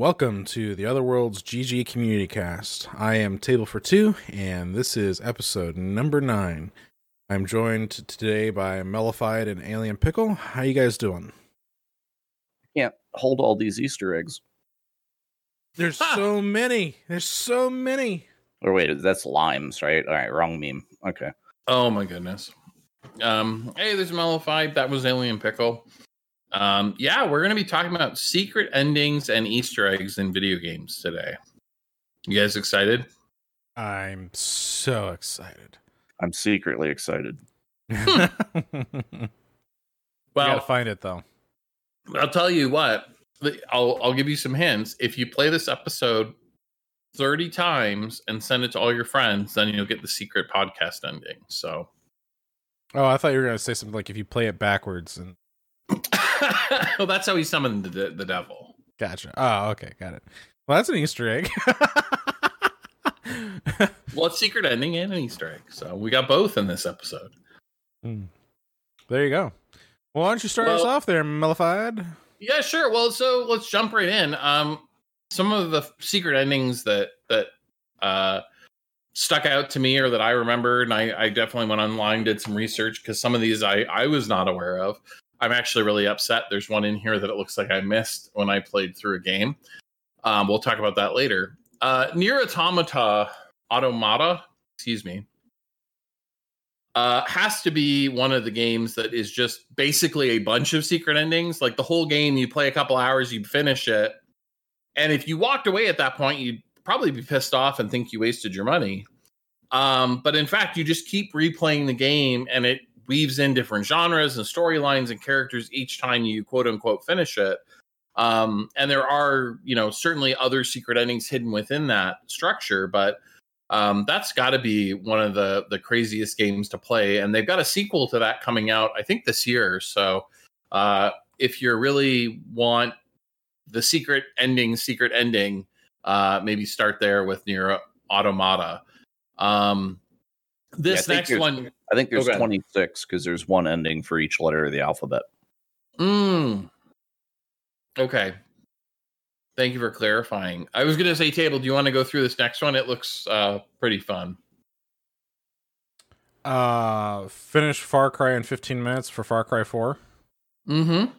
Welcome to the OtherWorlds GG Community Cast. I am Table for Two, and this is episode number nine. I'm joined today by Mellified and Alien Pickle. How you guys doing? Can't hold all these Easter eggs. There's so many. There's so many. Or wait, that's limes, right? All right, wrong meme. Okay. Oh my goodness. Um, hey, there's Mellified. That was Alien Pickle. Um, yeah, we're going to be talking about secret endings and Easter eggs in video games today. You guys excited? I'm so excited. I'm secretly excited. well, Well, find it though. I'll tell you what. I'll I'll give you some hints. If you play this episode 30 times and send it to all your friends, then you'll get the secret podcast ending. So Oh, I thought you were gonna say something like if you play it backwards and well, that's how he summoned the, the devil. gotcha. Oh, okay, got it. Well, that's an Easter egg. Well, it's secret ending and an Easter egg. So we got both in this episode. Hmm. There you go. Well, why don't you start us off there, Mellified? Yeah, sure. Well, so let's jump right in. Um, some of the secret endings that that uh, stuck out to me or that I remembered, and I, I definitely went online did some research because some of these I I was not aware of. I'm actually really upset. There's one in here that it looks like I missed when I played through a game. Um, we'll talk about that later. Uh, NieR: Automata, Automata, excuse me, uh, has to be one of the games that is just basically a bunch of secret endings. Like the whole game, you play a couple hours, you finish it, and if you walked away at that point, you'd probably be pissed off and think you wasted your money. Um, but in fact, you just keep replaying the game, and it weaves in different genres and storylines and characters each time you quote unquote finish it. Um, and there are, you know, certainly other secret endings hidden within that structure, but um, that's got to be one of the the craziest games to play. And they've got a sequel to that coming out, I think, this year. So uh, if you really want the secret ending, secret ending, uh, maybe start there with NieR: Automata. Um, this think next one, I think there's Okay. 26 because there's one ending for each letter of the alphabet. Mm. Okay. Thank you for clarifying. I was going to say, Table, do you want to go through this next one? It looks uh, pretty fun. Uh, finish Far Cry in 15 minutes for Far Cry 4. Mm-hmm.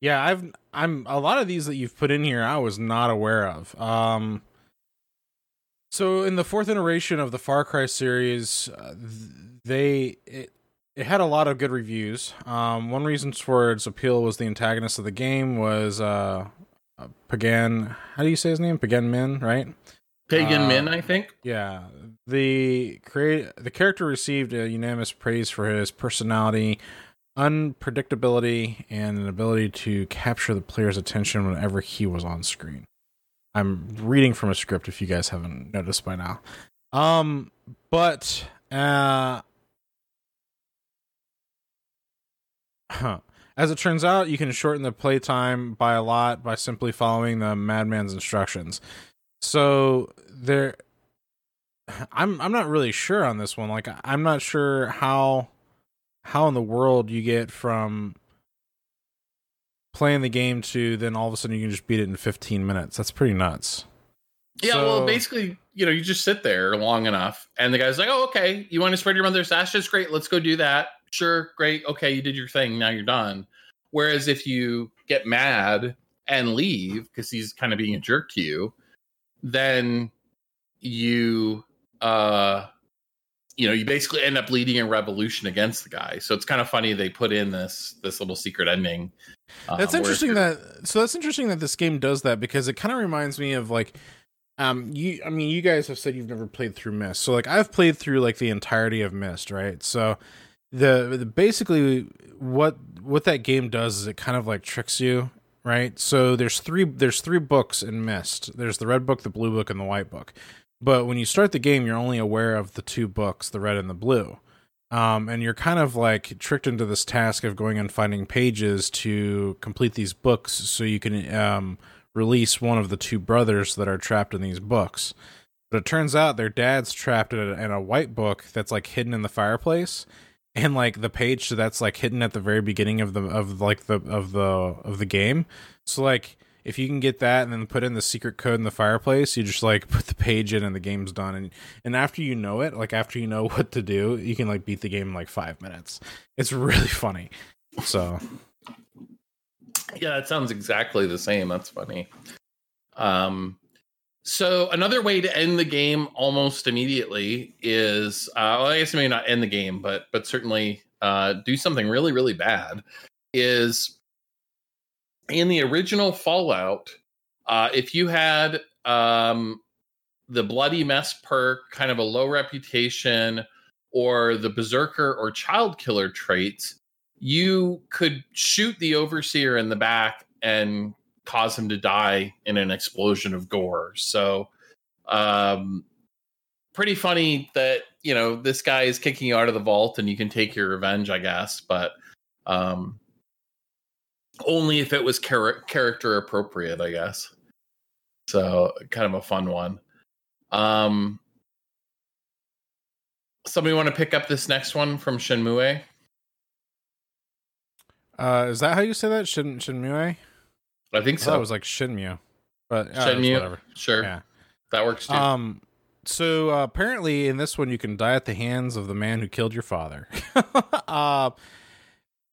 Yeah, I've I'm a lot of these that you've put in here I was not aware of. Um so in the fourth iteration of the Far Cry series, uh, they it, it had a lot of good reviews. Um one reason for its appeal was the antagonist of the game was uh uh, Pagan, how do you say his name? Pagan Min, right? Pagan Uh, Min, I think. Yeah, the create the character received a unanimous praise for his personality, unpredictability, and an ability to capture the player's attention whenever he was on screen. I'm reading from a script if you guys haven't noticed by now. Um, but uh, huh. As it turns out, you can shorten the playtime by a lot by simply following the madman's instructions. So there I'm I'm not really sure on this one. Like I'm not sure how how in the world you get from playing the game to then all of a sudden you can just beat it in 15 minutes. That's pretty nuts. Yeah, So- well, basically, you know, you just sit there long enough, and the guy's like, "Oh, okay, you want to spread your mother's ashes? Great, let's go do that. Sure, great, okay, you did your thing. Now you're done." Whereas if you get mad and leave because he's kind of being a jerk to you, then you, uh, you know, you basically end up leading a revolution against the guy. So it's kind of funny they put in this this little secret ending. um, That's interesting that so that's interesting that this game does that because it kind of reminds me of like um you I mean you guys have said you've never played through Myst. So like I've played through like the entirety of Myst, right? So the, the basically what what that game does is it kind of like tricks you, right? So there's three there's three books in Myst. There's the red book, the blue book and the white book. But when you start the game, you're only aware of the two books, the red and the blue. Um, and you're kind of like tricked into this task of going and finding pages to complete these books so you can um, release one of the two brothers that are trapped in these books. But it turns out their dad's trapped in a, in a white book that's like hidden in the fireplace. And like the page that's like hidden at the very beginning of the of like the of the of the game. So like if you can get that and then put in the secret code in the fireplace, you just like put the page in and the game's done. And and after you know it, like after you know what to do, you can like beat the game in like five minutes. It's really funny. So Yeah, it sounds exactly the same. That's funny. Um, so another way to end the game almost immediately is, uh, well, I guess maybe not end the game, but but certainly uh, do something really really bad. Is in the original Fallout, uh, if you had um, the bloody mess perk, kind of a low reputation, or the berserker or child killer traits, you could shoot the overseer in the back and cause him to die in an explosion of gore. So, um, pretty funny that you know this guy is kicking you out of the vault and you can take your revenge, I guess, but um, only if it was char- character appropriate, I guess. So, kind of a fun one. Um, somebody want to pick up this next one from Shenmue? uh, is that how you say that? Shin Shinmue? I think I so. it was like Shinmu, but uh, it's Shenmue? whatever. Sure, Yeah. that works too. Um. So uh, apparently, in this one, you can die at the hands of the man who killed your father. uh,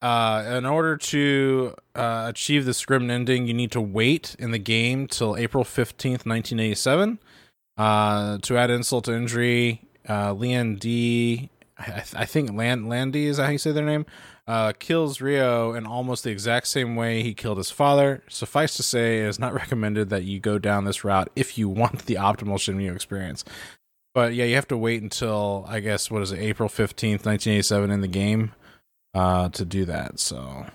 uh, in order to uh, achieve the scrim ending, you need to wait in the game till April fifteenth, nineteen eighty-seven. Uh, to add insult to injury, uh, Leon D. I, I think Land Landy is how you say their name? Uh, kills Ryo in almost the exact same way he killed his father. Suffice to say, it is not recommended that you go down this route if you want the optimal Shinryu experience. But yeah, you have to wait until I guess what is it, April fifteenth, nineteen eighty-seven, in the game, uh, to do that. So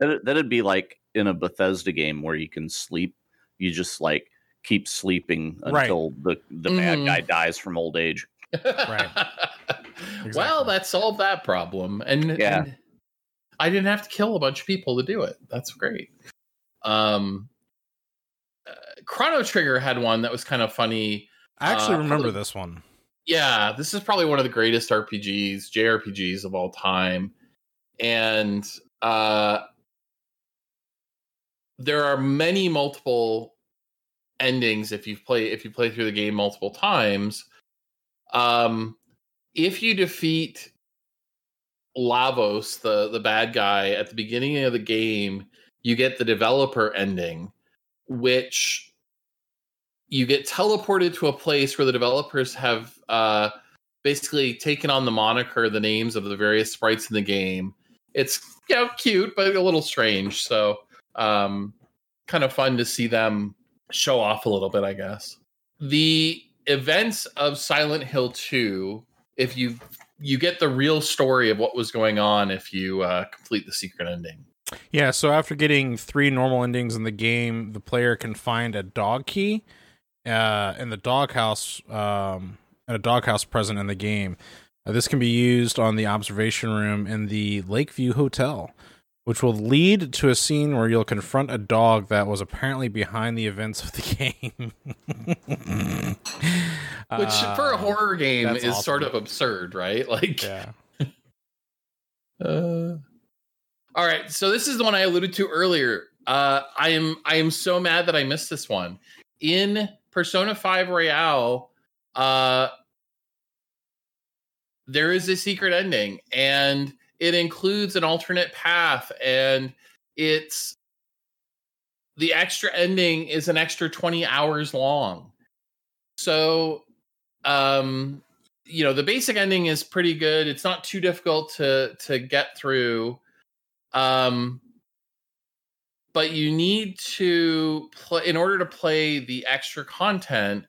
That, that'd be like in a Bethesda game where you can sleep. You just like keep sleeping Right. until the the bad Mhm. guy dies from old age. Right. Well, that solved that problem, and Yeah. and I didn't have to kill a bunch of people to do it. That's great. Um, uh, Chrono Trigger had one that was kind of funny. I actually Uh, remember the- this one. Yeah, this is probably one of the greatest RPGs, JRPGs of all time. And uh there are many multiple endings if you play if you play through the game multiple times. Um if you defeat Lavos, the the bad guy at the beginning of the game, you get the developer ending which you get teleported to a place where the developers have uh, basically taken on the moniker, the names of the various sprites in the game. It's you know cute, but a little strange. So um, kind of fun to see them show off a little bit, I guess. The events of Silent Hill 2, if you you get the real story of what was going on if you uh, complete the secret ending. Yeah, so after getting three normal endings in the game, the player can find a dog key uh, in the doghouse, um, a doghouse present in the game. Uh, this can be used on the observation room in the Lakeview Hotel, which will lead to a scene where you'll confront a dog that was apparently behind the events of the game. Which for a Uh, horror game is sort of absurd, right? Like Yeah. Uh, all right, so this is the one I alluded to earlier. Uh, I am I am so mad that I missed this one in Persona Five Royale. Uh, there is a secret ending, and it includes an alternate path, and it's the extra ending is an extra twenty hours long. So, um, you know the basic ending is pretty good it's not too difficult to to get through um but you need to play in order to play the extra content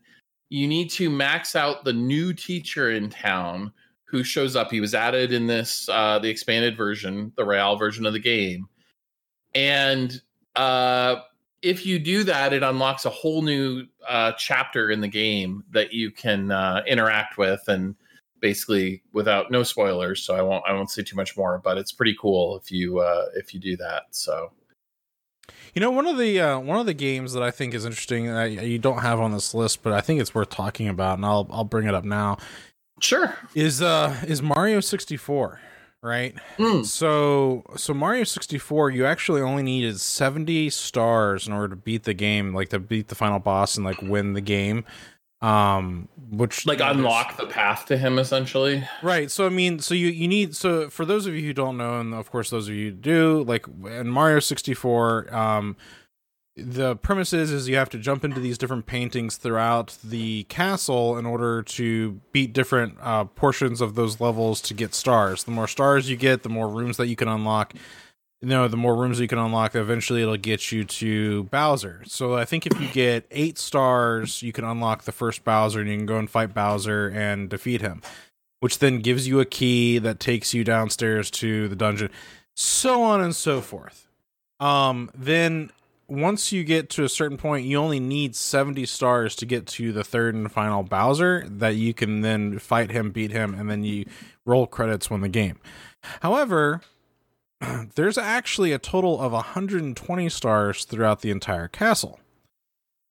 you need to max out the new teacher in town who shows up he was added in this uh the expanded version the royale version of the game and uh if you do that, it unlocks a whole new uh, chapter in the game that you can uh, interact with, and basically without no spoilers. So I won't I won't say too much more, but it's pretty cool if you uh, if you do that. So You know, one of the uh, one of the games that I think is interesting that you don't have on this list, but I think it's worth talking about, and I'll I'll bring it up now. sure, Is uh is Mario sixty four, right? Mm. So so Mario 64, you actually only needed 70 stars in order to beat the game, like to beat the final boss and like win the game. Um which Like unlock the path to him essentially. Right. So I mean, so you you need so for those of you who don't know, and of course those of you who do, like in Mario 64, um the premise is is you have to jump into these different paintings throughout the castle in order to beat different uh, portions of those levels to get stars. The more stars you get, the more rooms that you can unlock. You know, the more rooms you can unlock, eventually it'll get you to Bowser. So I think if you get eight stars, you can unlock the first Bowser, and you can go and fight Bowser and defeat him, which then gives you a key that takes you downstairs to the dungeon, so on and so forth. Um, then once you get to a certain point, you only need 70 stars to get to the third and final Bowser that you can then fight him, beat him, and then you roll credits win the game. However, there's actually a total of 120 stars throughout the entire castle.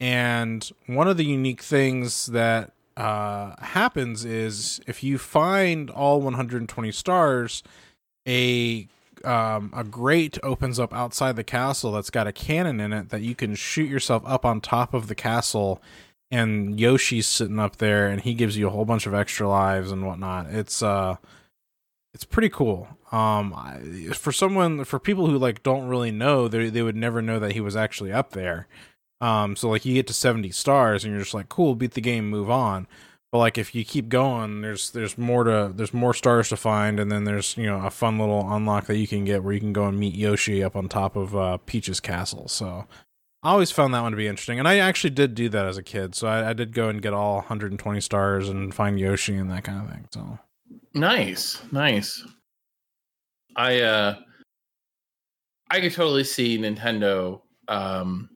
And one of the unique things that uh, happens is if you find all 120 stars, a um, a grate opens up outside the castle that's got a cannon in it that you can shoot yourself up on top of the castle and Yoshi's sitting up there and he gives you a whole bunch of extra lives and whatnot. It's uh it's pretty cool. Um I, for someone for people who like don't really know, they they would never know that he was actually up there. Um so like you get to 70 stars and you're just like cool, beat the game, move on. But like if you keep going, there's there's more to there's more stars to find, and then there's you know a fun little unlock that you can get where you can go and meet Yoshi up on top of uh, Peach's castle. So I always found that one to be interesting, and I actually did do that as a kid. So I, I did go and get all 120 stars and find Yoshi and that kind of thing. So Nice, nice. I uh I could totally see Nintendo um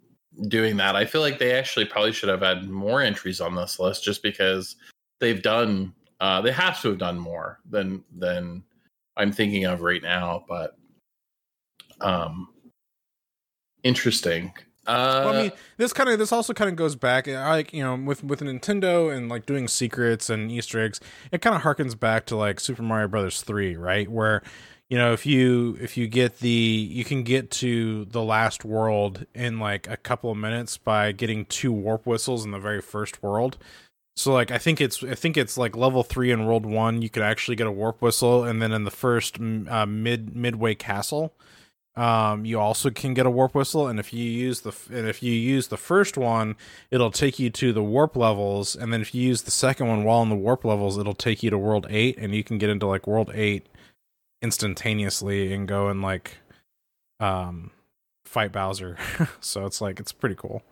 doing that. I feel like they actually probably should have had more entries on this list just because they've done uh they have to have done more than than I'm thinking of right now, but um interesting. Uh well, I mean, this kind of this also kind of goes back, like you know, with with Nintendo and like doing secrets and Easter eggs. It kind of harkens back to like Super Mario Brothers three, right? Where you know if you if you get the you can get to the last world in like a couple of minutes by getting two warp whistles in the very first world. So like I think it's I think it's like level three in world one you could actually get a warp whistle, and then in the first uh, mid midway castle um, you also can get a warp whistle, and if you use the and if you use the first one, it'll take you to the warp levels, and then if you use the second one while in the warp levels, it'll take you to world eight, and you can get into like world eight instantaneously and go and like um fight Bowser. so it's like it's pretty cool.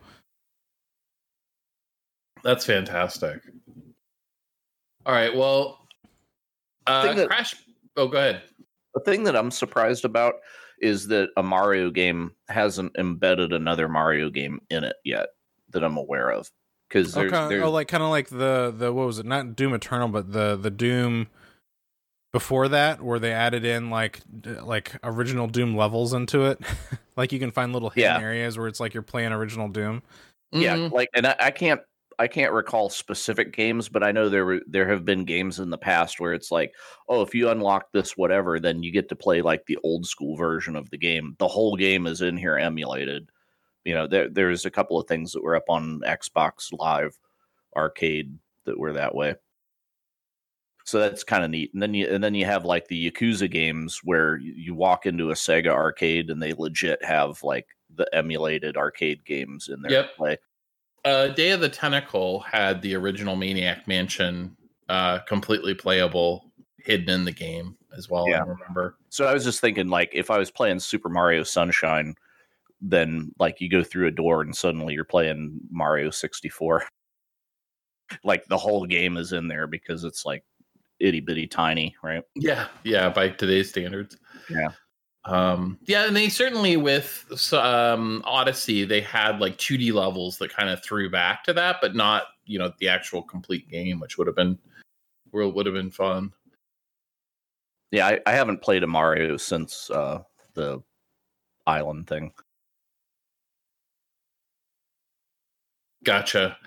That's fantastic. All right, well uh Thing that- Crash Oh, go ahead. The thing that I'm surprised about is that a Mario game hasn't embedded another Mario game in it yet that I'm aware of. Because Oh, there's, kinda, there's oh, like kind of like the the what was it? Not Doom Eternal, but the the Doom before that, where they added in like like original Doom levels into it. like you can find little hidden Yeah. areas where it's like you're playing original Doom. yeah, Mhm. like, and I, I can't I can't recall specific games, but I know there were there have been games in the past where it's like, oh, if you unlock this whatever, then you get to play like the old school version of the game. The whole game is in here emulated. You know, there there's a couple of things that were up on Xbox Live Arcade that were that way. So that's kind of neat. And then you and then you have like the Yakuza games where you, walk into a Sega arcade and they legit have like the emulated arcade games in there Yep. to play. Uh, Day of the Tentacle had the original Maniac Mansion uh, completely playable, hidden in the game as well. Yeah. I remember. So I was just thinking, like, if I was playing Super Mario Sunshine, then like you go through a door and suddenly you're playing Mario 64. like the whole game is in there because it's like itty bitty tiny, right? Yeah, yeah, by today's standards. Yeah. Um, yeah, and they certainly with um, Odyssey, they had like 2D levels that kind of threw back to that, but not you know the actual complete game, which would have been would would have been fun. Yeah, I, I haven't played a Mario since uh, the island thing. Gotcha.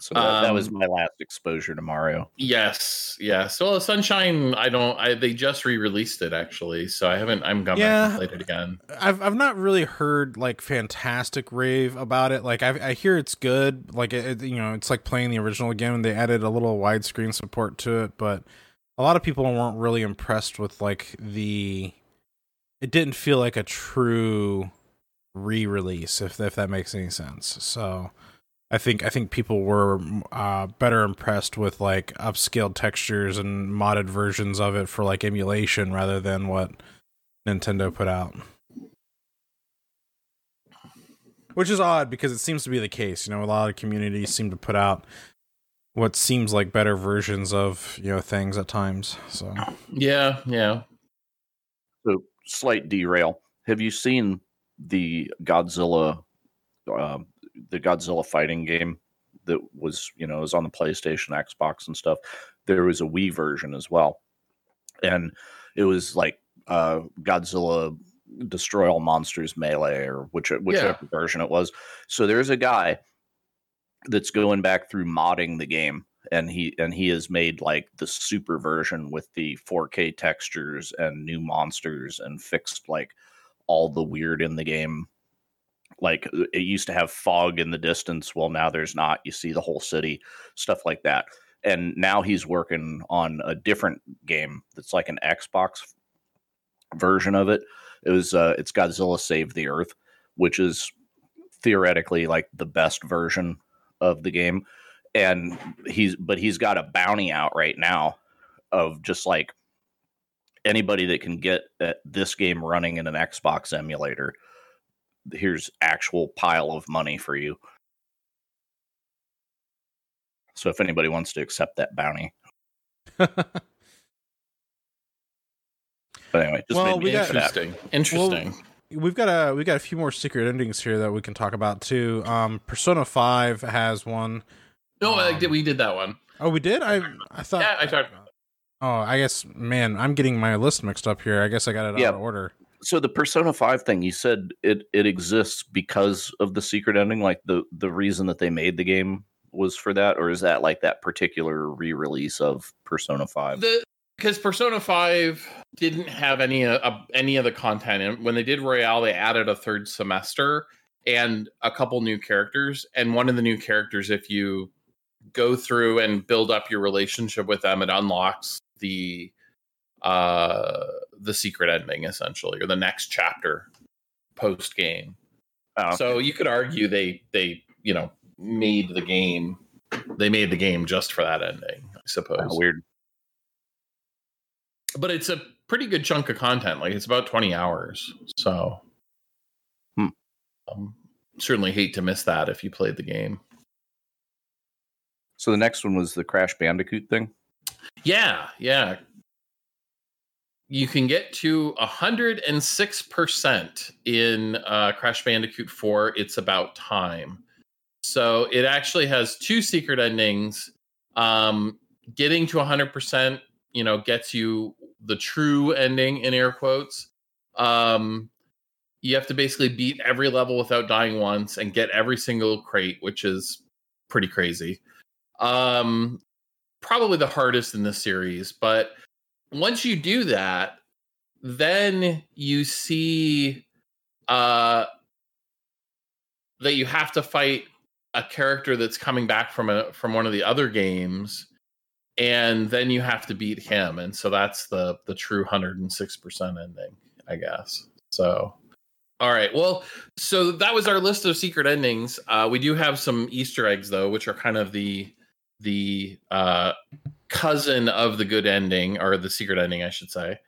So that, that was Um, my last exposure to Mario. Yes, yes. Well, Sunshine, I don't. I they just re-released it actually, so I haven't. I'm gonna Yeah. play it again. I've I've not really heard like fantastic rave about it. Like I I hear it's good. Like it, it- you know it's like playing the original again. and They added a little widescreen support to it, but a lot of people weren't really impressed with like the. It didn't feel like a true re-release, if if that makes any sense. So. I think I think people were uh, better impressed with like upscaled textures and modded versions of it for like emulation rather than what Nintendo put out. Which is odd because it seems to be the case. You know, a lot of communities seem to put out what seems like better versions of, you know, things at times. So Yeah, yeah. So slight derail. Have you seen the Godzilla, uh, the Godzilla fighting game that was you know was on the PlayStation, Xbox, and stuff? There was a Wii version as well, and it was like uh, Godzilla destroy all monsters melee or which whichever version it was. So there's a guy that's going back through modding the game and he and he has made like the super version with the 4K textures and new monsters and fixed like all the weird in the game. Like uh, it used to have fog in the distance, well now there's not. You see the whole city, stuff like that. And now he's working on a different game that's like an Xbox version of it. It was uh it's Godzilla Save the Earth, which is theoretically like the best version of the game and he's but he's got a bounty out right now of just like anybody that can get uh, this game running in an Xbox emulator here's actual pile of money for you so if anybody wants to accept that bounty but anyway just Well, made me we got- think of that. Interesting. Interesting. we've got a we got a few more secret endings here that we can talk about too. Um Persona 5 has one. no, I um, did, we did that one. Oh, we did? I I thought Yeah, I talked. About it. Oh, I guess man, I'm getting my list mixed up here. I guess I got it Yeah. out of order. So the persona 5 thing you said it it exists because of the secret ending like the the reason that they made the game was for that or is that like that particular re-release of persona 5 because Persona Five didn't have any uh, any of the content, and when they did Royale, they added a third semester and a couple new characters. And one of the new characters, if you go through and build up your relationship with them, it unlocks the uh the secret ending essentially, or the next chapter post game. Oh, So you could argue they they you know made the game they made the game just for that ending, I suppose. oh, weird But it's a pretty good chunk of content. Like it's about twenty hours. So Hmm. um, certainly hate to miss that if you played the game. so the next one was the crash bandicoot thing Yeah, yeah. You can get to 106% in uh, Crash Bandicoot 4. It's about time. So it actually has two secret endings. Um, getting to 100%, you know, gets you the true ending in air quotes. Um, you have to basically beat every level without dying once and get every single crate, which is pretty crazy. Um, probably the hardest in the series. But once you do that, then you see uh, that you have to fight a character that's coming back from a from one of the other games, and then you have to beat him, and so that's the the true hundred and six percent ending, I guess. So. All right. Well, so that was our list of secret endings. Uh, we do have some Easter eggs, though, which are kind of the the uh, cousin of the good ending or the secret ending, I should say.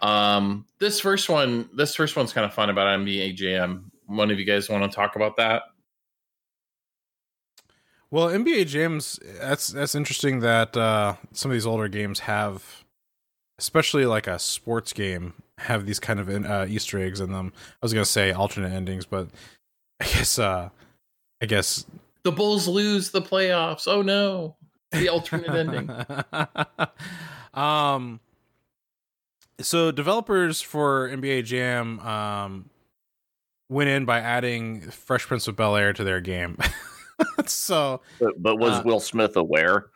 Um, this first one, this first one's kind of fun about NBA Jam. One of you guys want to talk about that? Well, NBA Jams that's that's interesting that uh some of these older games have especially like a sports game have these kind of uh, Easter eggs in them. I was going to say alternate endings, but I guess uh I guess The Bulls lose the playoffs. Oh no, the alternate ending. um so developers for NBA Jam um went in by adding Fresh Prince of Bel Air to their game. so, but, but was Uh, Will Smith aware?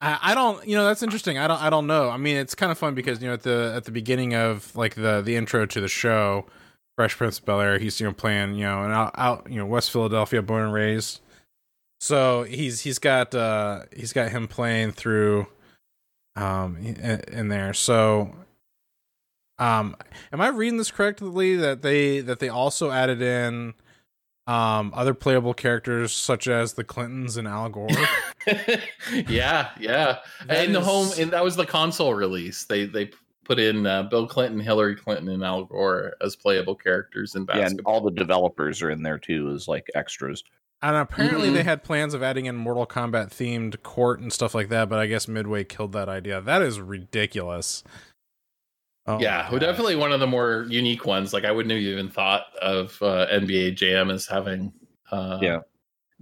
I, I don't, you know, that's interesting. I don't, I don't know. I mean, it's kind of fun because you know at the at the beginning of like the the intro to the show, Fresh Prince of Bel Air, he's you know playing you know and out, out you know West Philadelphia, born and raised. So he's he's got uh he's got him playing through, um in, in there. So, um, am I reading this correctly that they that they also added in. Um, other playable characters such as the Clintons and Al Gore. yeah, yeah. That in the is- home, and that was the console release. They they put in uh, Bill Clinton, Hillary Clinton, and Al Gore as playable characters in Yeah, and all the developers are in there too as like extras. And apparently Mhm. they had plans of adding in Mortal Kombat themed court and stuff like that, but I guess Midway killed that idea. That is ridiculous. Oh yeah, definitely one of the more unique ones. Like I wouldn't have even thought of uh, NBA Jam as having uh, Yeah.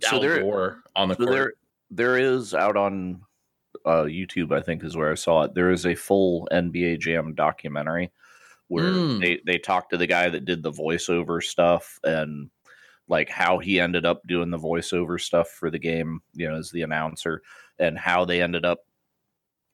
Al So there- Gore on the So court. there, there is out on uh, YouTube. I think is where I saw it. There is a full NBA Jam documentary where Mm. they they talk to the guy that did the voiceover stuff and like how he ended up doing the voiceover stuff for the game. You know, as the announcer and how they ended up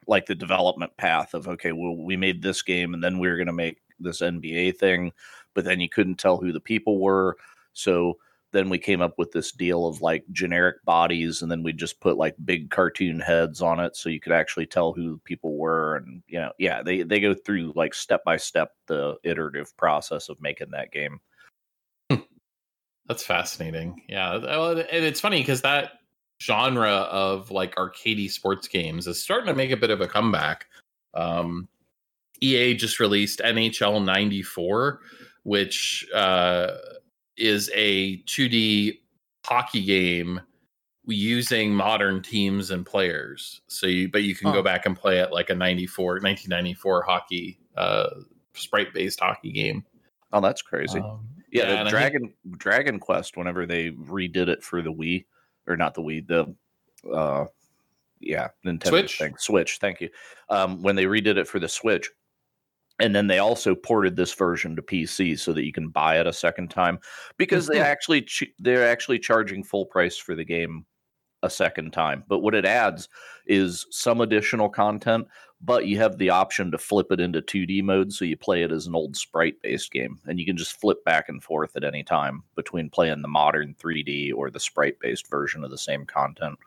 like the development path of okay, well, we made this game and then we were going to make this NBA thing, but then you couldn't tell who the people were, so then we came up with this deal of like generic bodies and then we just put like big cartoon heads on it so you could actually tell who people were and you know yeah they they go through like step by step the iterative process of making that game That's fascinating. Yeah, and it's funny because that genre of like arcadey sports games is starting to make a bit of a comeback. Um, EA just released NHL '94, which uh, is a 2D hockey game using modern teams and players. So, you, but you can Huh. go back and play it like a '94, 1994 hockey uh, sprite-based hockey game. oh that's crazy Um, yeah, I the think- dragon dragon quest whenever they redid it for the wii or not the wii the uh yeah nintendo Switch? thing switch thank you um when they redid it for the switch and then they also ported this version to pc so that you can buy it a second time because they Mhm. actually ch- they're actually charging full price for the game a second time but what it adds is some additional content but you have the option to flip it into 2D mode so you play it as an old sprite based game and you can just flip back and forth at any time between playing the modern 3D or the sprite based version of the same content.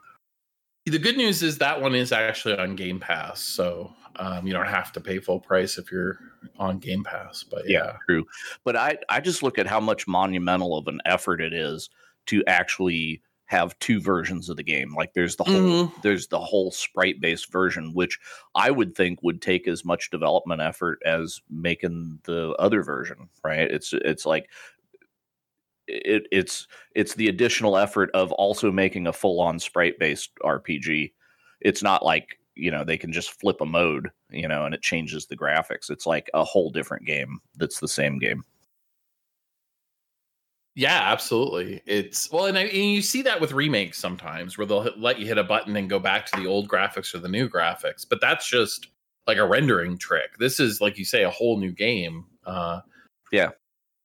the good news is that one is actually on Game Pass, so um, you don't have to pay full price if you're on Game Pass. But yeah, true. But I I just look at how much monumental of an effort it is to actually have two versions of the game. Like there's the whole Mhm. there's the whole sprite based version which I would think would take as much development effort as making the other version, right? It's it's like it, it's it's the additional effort of also making a full on sprite based RPG. It's not like you know they can just flip a mode, you know, and it changes the graphics. It's like a whole different game that's the same game. Yeah, absolutely. It's well, and, I, and you see that with remakes sometimes, where they'll hit, let you hit a button and go back to the old graphics or the new graphics. But that's just like a rendering trick. This is like you say, a whole new game. Uh, Yeah.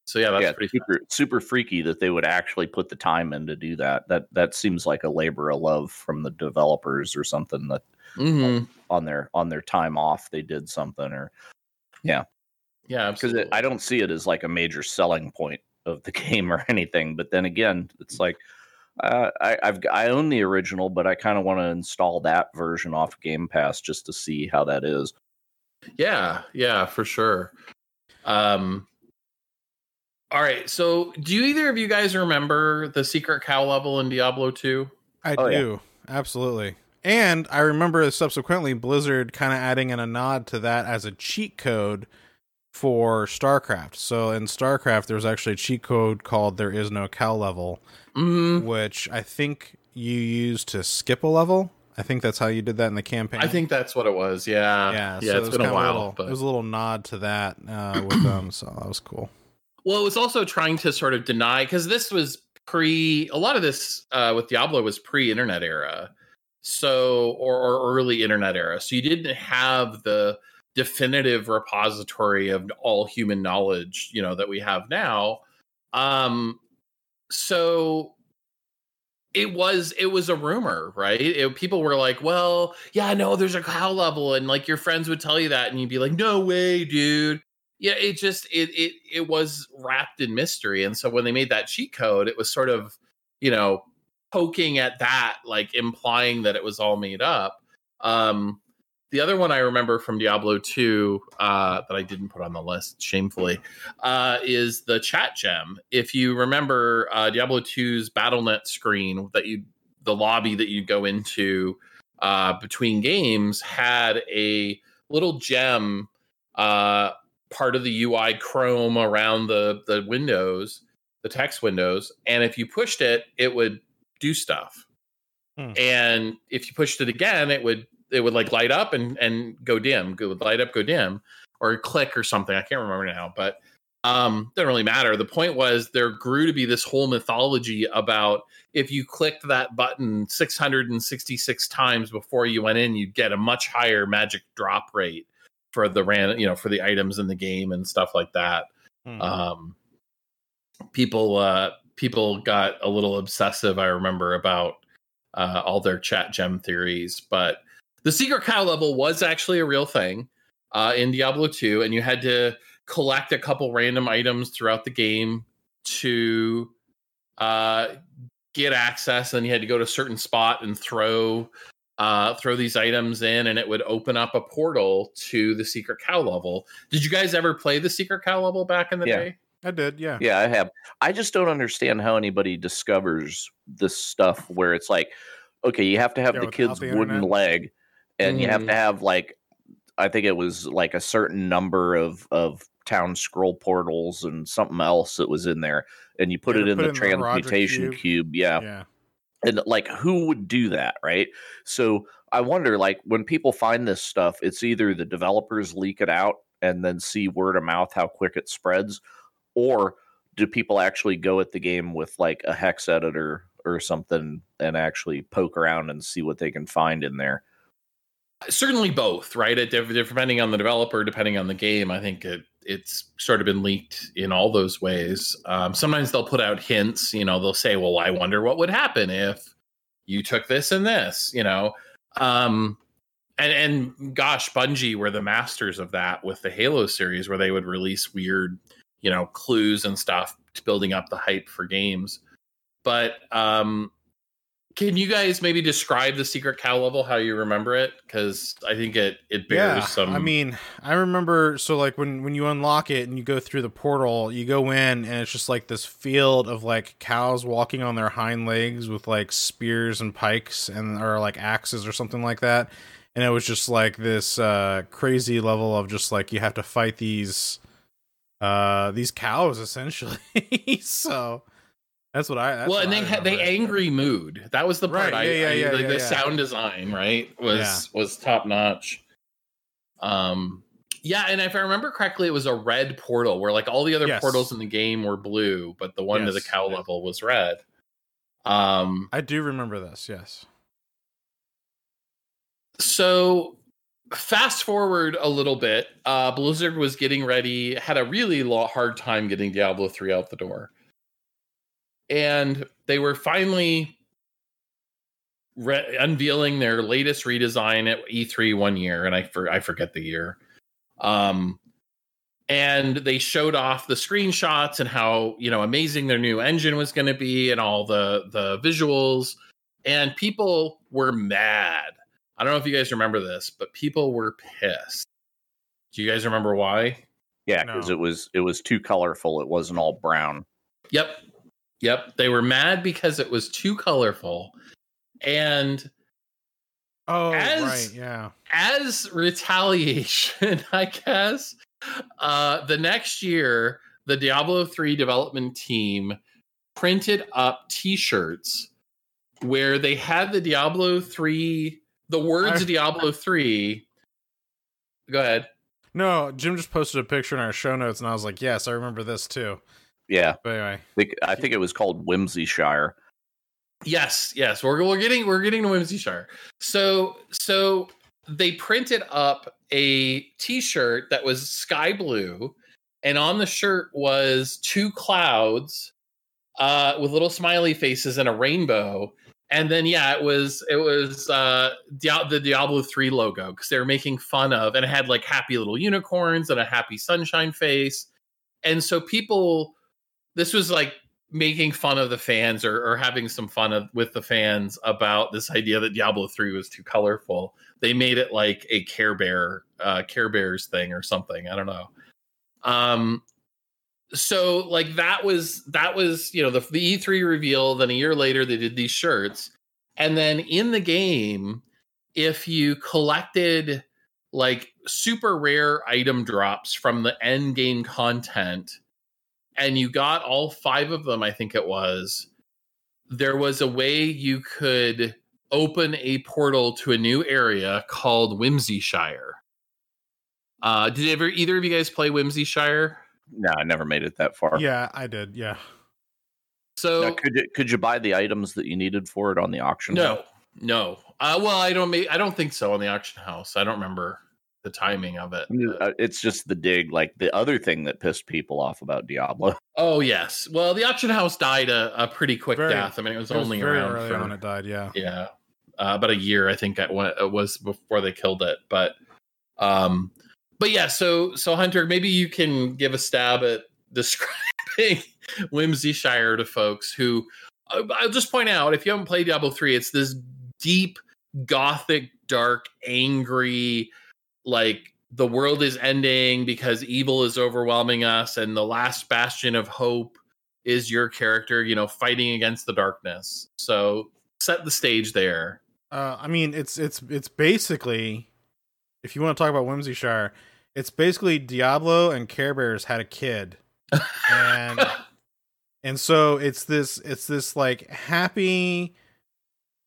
So yeah, that's yeah, pretty. super super freaky that they would actually put the time in to do that. That that seems like a labor of love from the developers or something that Mhm. on their on their time off they did something or Yeah, Yeah, because. I don't see it as like a major selling point of the game or anything. But then again, it's like uh, I, I've I own the original, but I kind of want to install that version off Game Pass just to see how that is. Yeah, yeah, for sure. Um all right, so do either of you guys remember the secret cow level in Diablo 2? I Oh, yeah. do. Absolutely. And I remember subsequently Blizzard kind of adding in a nod to that as a cheat code for StarCraft. So in StarCraft, there was actually a cheat code called There Is No Cow Level, Mm, which I think you used to skip a level. I think that's how you did that in the campaign. I think that's what it was. Yeah. yeah, Yeah, so it's it was been a while, little- but It was a little nod to that uh, with them, so that was cool. Well, it was also trying to sort of deny because this was pre a lot of this uh, with Diablo was pre-internet era, so or, or early internet era. So you didn't have the definitive repository of all human knowledge, you know, that we have now. Um, so it was it was a rumor, right? It, people were like, "Well, yeah, no, there's a cow level," and like your friends would tell you that, and you'd be like, "No way, dude." Yeah, it just it it it was wrapped in mystery, and so when they made that cheat code, it was sort of you know poking at that, like implying that it was all made up. Um, the other one I remember from Diablo 2 uh, that I didn't put on the list, shamefully, uh, is the chat gem. If you remember uh, Diablo 2's BattleNet screen that you, the lobby that you go into uh, between games had a little gem uh, part of the UI Chrome around the the windows, the text windows, and if you pushed it, it would do stuff. Hmm. And if you pushed it again, it would it would like light up and and go dim. It would light up, go dim, or click or something. I can't remember now, but um, doesn't really matter. The point was there grew to be this whole mythology about if you clicked that button 666 times before you went in, you'd get a much higher magic drop rate for the ran, you know, for the items in the game and stuff like that. Hmm. Um, people, uh, people got a little obsessive. I remember about uh, all their chat gem theories, but the secret cow level was actually a real thing uh, in Diablo 2, and you had to collect a couple random items throughout the game to uh, get access. And you had to go to a certain spot and throw uh, throw these items in, and it would open up a portal to the secret cow level. Did you guys ever play the secret cow level back in the yeah. day? I did, yeah. Yeah, I have. I just don't understand how anybody discovers this stuff where it's like, okay, you have to have yeah, the kid's the wooden leg and mm. you have to mm. have like I think it was like a certain number of of town scroll portals and something else that was in there, and you put it in put the in transmutation the cube. cube. Yeah. yeah. And like, who would do that, right? So I wonder, like, when people find this stuff, it's either the developers leak it out and then see word of mouth how quick it spreads, or do people actually go at the game with like a hex editor or something and actually poke around and see what they can find in there? Certainly both, right? It, depending on the developer, depending on the game, I think it it's sort of been leaked in all those ways. Um, sometimes they'll put out hints. You know, they'll say, "Well, I wonder what would happen if you took this and this." You know, um, and and gosh, Bungie were the masters of that with the Halo series, where they would release weird, you know, clues and stuff, to building up the hype for games. But um, can you guys maybe describe the secret cow level how you remember it? Because I think it it bears yeah, some. I mean, I remember so like when when you unlock it and you go through the portal, you go in and it's just like this field of like cows walking on their hind legs with like spears and pikes and or like axes or something like that. And it was just like this uh crazy level of just like you have to fight these uh these cows essentially. so that's what I. That's well, and they had the angry mood. That was the part right. I, yeah, yeah, I, yeah, the, the sound design, right, was was top notch. Um, yeah, and if I remember correctly, it was a red portal where like all the other yes. portals in the game were blue, but the one yes. to the cow level was red. Um, I do remember this. Yes. So fast forward a little bit, uh, Blizzard was getting ready, had a really hard time getting Diablo 3 out the door and they were finally re- unveiling their latest redesign at E3 one year, and I for, I forget the year. Um, and they showed off the screenshots and how you know amazing their new engine was going to be, and all the the visuals. And people were mad. I don't know if you guys remember this, but people were pissed. Do you guys remember why? Yeah, because no. it was it was too colorful. It wasn't all brown. Yep, Yep, they were mad because it was too colorful, and oh, as, right, yeah. As retaliation, I guess, uh, the next year, the Diablo three development team printed up T-shirts where they had the Diablo three, the words I, Diablo three. Go ahead. No, Jim just posted a picture in our show notes, and I was like, "Yes, I remember this too." Yeah. But anyway, I think, I think it was called Whimsyshire. Yes, yes, we're we're getting we're getting to Whimsyshire. So so they printed up a T-shirt that was sky blue, and on the shirt was two clouds uh, with little smiley faces and a rainbow. And then yeah, it was it was uh, Dia- the Diablo three logo because they were making fun of, and it had like happy little unicorns and a happy sunshine face, and so people, this was like making fun of the fans or, or having some fun of, with the fans about this idea that Diablo 3 was too colorful. They made it like a Care Bear, uh, Care Bears thing or something. I don't know. Um, so like that was that was you know the the E3 reveal. Then a year later they did these shirts, and then in the game, if you collected like super rare item drops from the end game content and you got all five of them, I think it was, there was a way you could open a portal to a new area called Whimsyshire. Uh, did ever either of you guys play Whimsyshire? No, I never made it that far. Yeah, I did. Yeah. So Now, could you could you buy the items that you needed for it on the auction? no, house? no. Uh, well, I don't. ma- I don't think so on the auction house. I don't remember the timing of it. Uh, It's just the dig. Like the other thing that pissed people off about Diablo. Oh yes. Well, the auction house died a, a pretty quick Very- death. I mean, it was It was only very around early for on. It died. Yeah. yeah uh, about a year i think it wa- it was before they killed it but um but yeah so so hunter maybe you can give a stab at describing whimsyshire to folks who uh, i'll just point out if you haven't played diablo 3 it's this deep gothic dark angry like the world is ending because evil is overwhelming us and the last bastion of hope is your character you know fighting against the darkness. So set the stage there. Uh, I mean, it's it's it's basically, if you want to talk about Whimsyshire, it's basically Diablo and Care Bears had a kid, and and so it's this it's this like happy,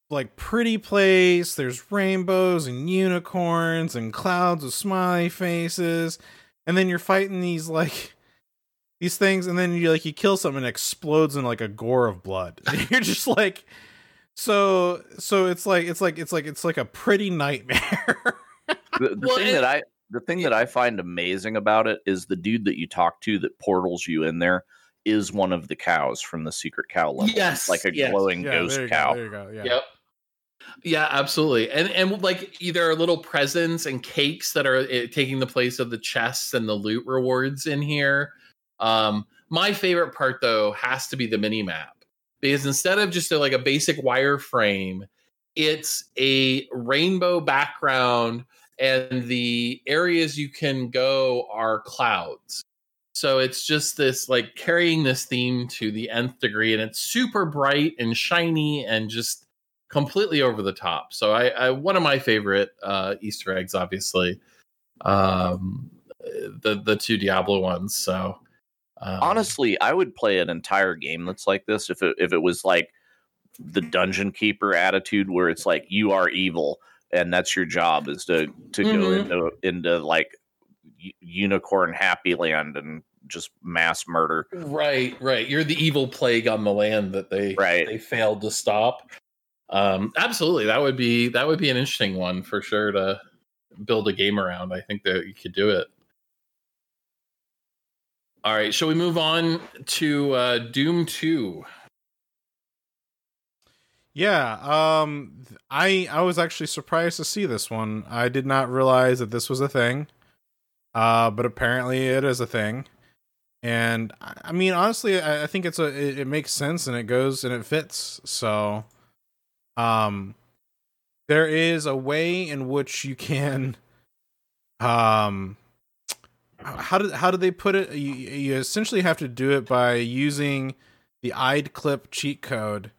like pretty place. There's rainbows and unicorns and clouds with smiley faces, and then you're fighting these like these things, and then you like you kill something and it explodes in like a gore of blood. And you're just like so so it's like it's like it's like it's like a pretty nightmare The, the Well, thing and- that I the thing that I find amazing about it is the dude that you talk to that portals you in there is one of the cows from the secret cow level. Yes, like a yes. glowing yeah ghost there you cow. go, there you go yeah Yep. Yeah, absolutely. And and like are little presents and cakes that are uh, taking the place of the chests and the loot rewards in here. Um my favorite part though has to be the mini map because instead of just a, like a basic wireframe, it's a rainbow background and the areas you can go are clouds. So it's just this like carrying this theme to the nth degree, and it's super bright and shiny and just completely over the top. So I, I one of my favorite uh, Easter eggs, obviously, um, the the two Diablo ones. So um, Honestly, I would play an entire game that's like this if it if it was like the dungeon keeper attitude where it's like you are evil and that's your job is to to go Mhm. into into like unicorn happy land and just mass murder. right, right. You're the evil plague on the land that they Right. they failed to stop. Um, absolutely, that would be that would be an interesting one for sure to build a game around. I think that you could do it. All right, shall we move on to uh, Doom Two? yeah um i i was actually surprised to see this one i did not realize that this was a thing uh but apparently it is a thing and i mean honestly i, I think it's a it, it makes sense and it goes and it fits so um there is a way in which you can um how did how did they put it you, you essentially have to do it by using the id clip cheat code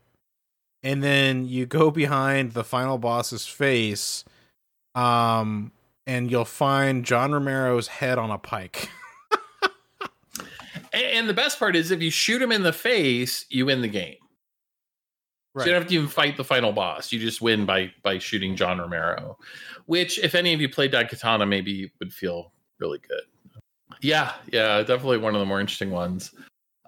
and then you go behind the final boss's face um and you'll find john romero's head on a pike and the best part is if you shoot him in the face, you win the game. So you don't have to even fight the final boss. You just win by by shooting John Romero. Which, if any of you played Daikatana, maybe would feel really good. Yeah, yeah, definitely one of the more interesting ones.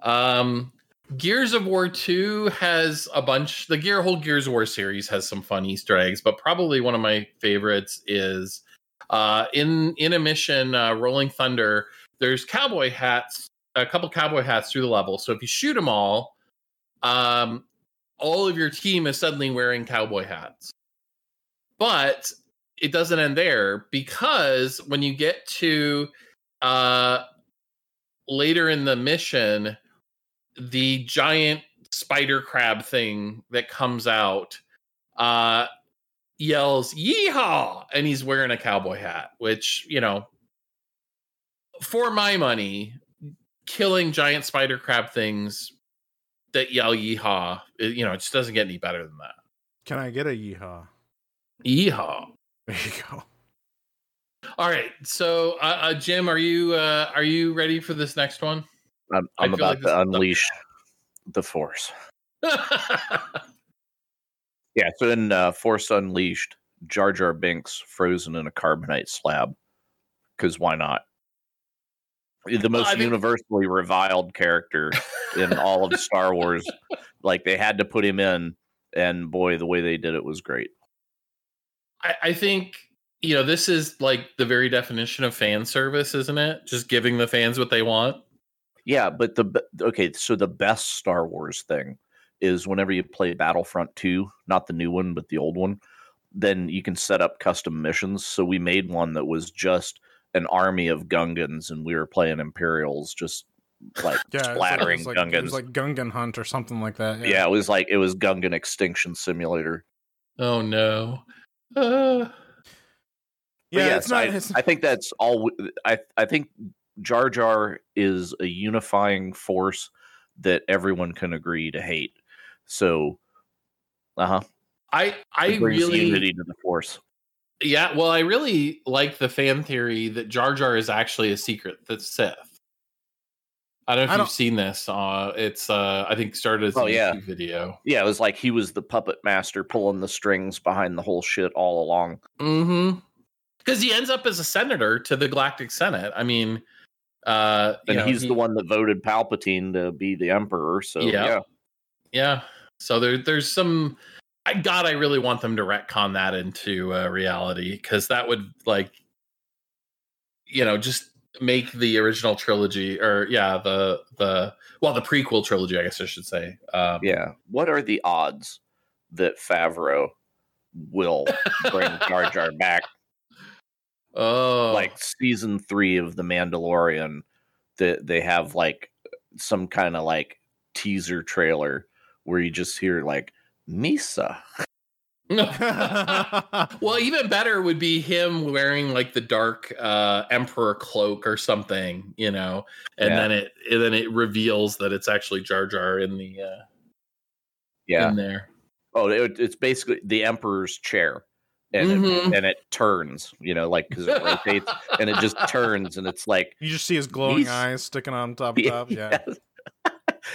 Um Gears of War 2 has a bunch the Gear whole Gears of War series has some fun Easter eggs, but probably one of my favorites is uh in in a mission uh Rolling Thunder, there's cowboy hats, a couple cowboy hats through the level. So if you shoot them all, um, all of your team is suddenly wearing cowboy hats. But it doesn't end there because when you get to uh, later in the mission, the giant spider crab thing that comes out uh, yells "Yeehaw!" and he's wearing a cowboy hat, which you know, for my money, killing giant spider crab things that yell "Yeehaw," it, you know, it just doesn't get any better than that. Can I get a yeehaw? Yeehaw! There you go. All right, so uh, uh, Jim, are you uh, are you ready for this next one? I'm, I I'm about like to is- unleash the force. Yeah, so in uh, Force Unleashed, Jar Jar Binks frozen in a carbonite slab. Because why not? The most I think- universally reviled character in all of Star Wars. Like they had to put him in, and boy, the way they did it was great. I, I think you know this is like the very definition of fan service, isn't it? Just giving the fans what they want. Yeah, but the okay, so the best Star Wars thing is whenever you play Battlefront 2, not the new one, but the old one, then you can set up custom missions. So we made one that was just an army of Gungans and we were playing Imperials just like Yeah, splattering it's like, It Gungans. was like Gungan Hunt or something like that. yeah. it was like it was Gungan Extinction Simulator. Oh no. Uh, yeah. yes, it's not. I, it's, I think that's all. I I think Jar Jar is a unifying force that everyone can agree to hate. So, uh huh. I I It brings really unity to the force. Yeah. Well, I really like the fan theory that Jar Jar is actually a secret that's Sith. I don't know if I you've seen this. Uh, it's uh, I think started as a Oh, yeah. YouTube video. Yeah, it was like he was the puppet master pulling the strings behind the whole shit all along. Mm-hmm. Because he ends up as a senator to the Galactic Senate. I mean, uh, And know, he's he- the one that voted Palpatine to be the emperor. So Yeah. yeah, Yeah. So there, there's some. I God, I really want them to retcon that into uh, reality because that would like, you know, just make the original trilogy or yeah, the the well, the prequel trilogy, I guess I should say. Um, yeah. What are the odds that Favreau will bring Jar Jar back? Oh, Like season three of The Mandalorian, that they have like some kind of like teaser trailer where you just hear like Misa. well, even better would be him wearing like the dark uh, emperor cloak or something, you know, and Yeah. then it and then it reveals that it's actually Jar Jar in the uh, Yeah. in there. Oh, it, it's basically the emperor's chair, and it, Mhm. and it turns. You know, like because it rotates and it just turns, and it's like you just see his glowing eyes sticking on top of top. Yeah. yes.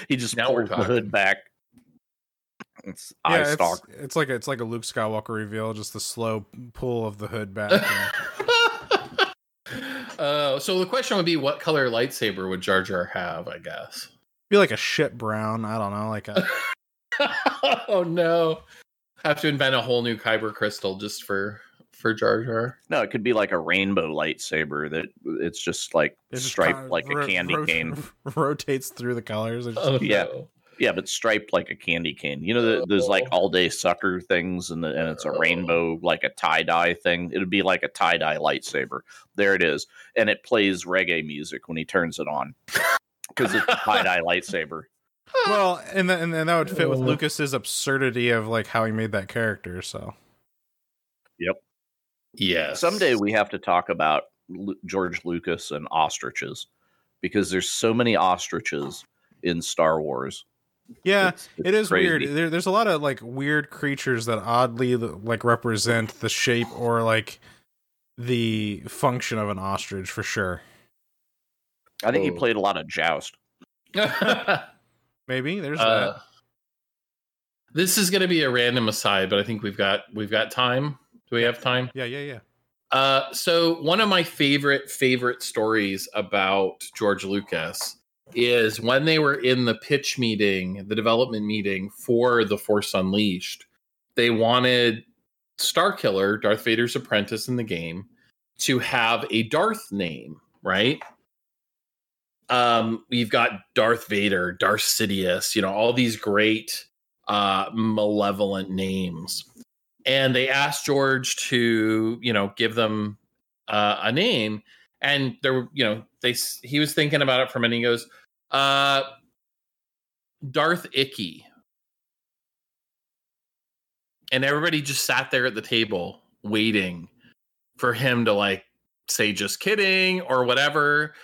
he just Now we're pulls the talking. hood back. It's eye Yeah, it's, stalk. it's like a, it's like a Luke Skywalker reveal, just the slow pull of the hood back. and- uh, so the question would be, what color lightsaber would Jar Jar have? I guess. be like a shit brown. I don't know, like a oh no! Have to invent a whole new kyber crystal just for for Jar Jar. No, it could be like a rainbow lightsaber that it's just like it's just striped kinda like a candy ro- cane. rotates through the colors. It's just- Oh Yeah. no! Yeah, but striped like a candy cane. You know, the, those like Oh. all day sucker things, and, the, and it's a Oh. rainbow, like a tie dye thing. It'd be like a tie dye lightsaber. There it is. And it plays reggae music when he turns it on because it's a tie dye lightsaber. well, and then and then that would fit with Oh. Lucas's absurdity of like how he made that character. So Yes. Someday we have to talk about Lu- George Lucas and ostriches because there's so many ostriches in Star Wars. Yeah, It's- it's it is crazy. weird. There, there's a lot of like weird creatures that oddly like represent the shape or like the function of an ostrich for sure. I think he Oh. played a lot of joust. Maybe there's uh, this is going to be a random aside, but I think we've got we've got time. Do we have time? Yeah, yeah, yeah. Uh, so one of my favorite favorite stories about George Lucas is when they were in the pitch meeting, the development meeting for The Force Unleashed. They wanted Starkiller, Darth Vader's apprentice in the game, to have a Darth name, right? um, we've got Darth Vader, Darth Sidious, you know, all these great uh, malevolent names. And they asked George to, you know, give them uh, a name. And there, were you know, they he was thinking about it for a minute. He goes, uh, Darth Icky. And everybody just sat there at the table waiting for him to like say just kidding or whatever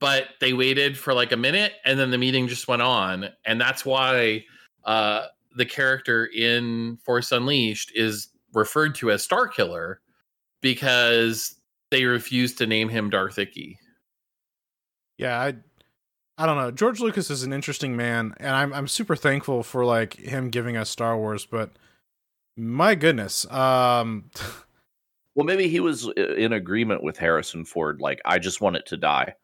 but they waited for like a minute and then the meeting just went on and that's why uh the character in force unleashed is referred to as star killer because they refused to name him darth icky yeah i i don't know. George lucas is an interesting man and i'm i'm super thankful for like him giving us star wars but my goodness um well maybe he was in agreement with harrison ford like i just want it to die.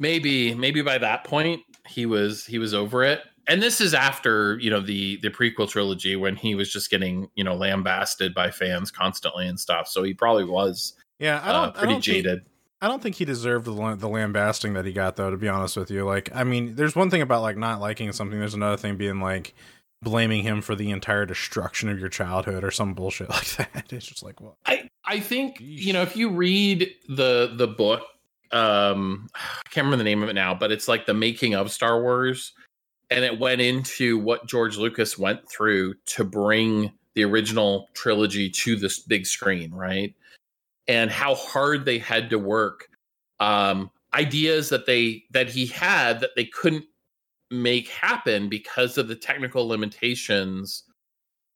Maybe maybe by that point he was he was over it and this is after you know the the prequel trilogy when he was just getting you know lambasted by fans constantly and stuff. So he probably was yeah i don't uh, pretty I don't jaded. Think, i don't think he deserved the, the lambasting that he got though to be honest with you. Like i mean there's one thing about like not liking something. There's another thing being like blaming him for the entire destruction of your childhood or some bullshit like that. It's just like what i i think you know if you read the the book um I can't remember the name of it now, but it's like the making of Star Wars. And it went into what George Lucas went through to bring the original trilogy to this big screen, right? And how hard they had to work. Um, ideas that they that he had that they couldn't make happen because of the technical limitations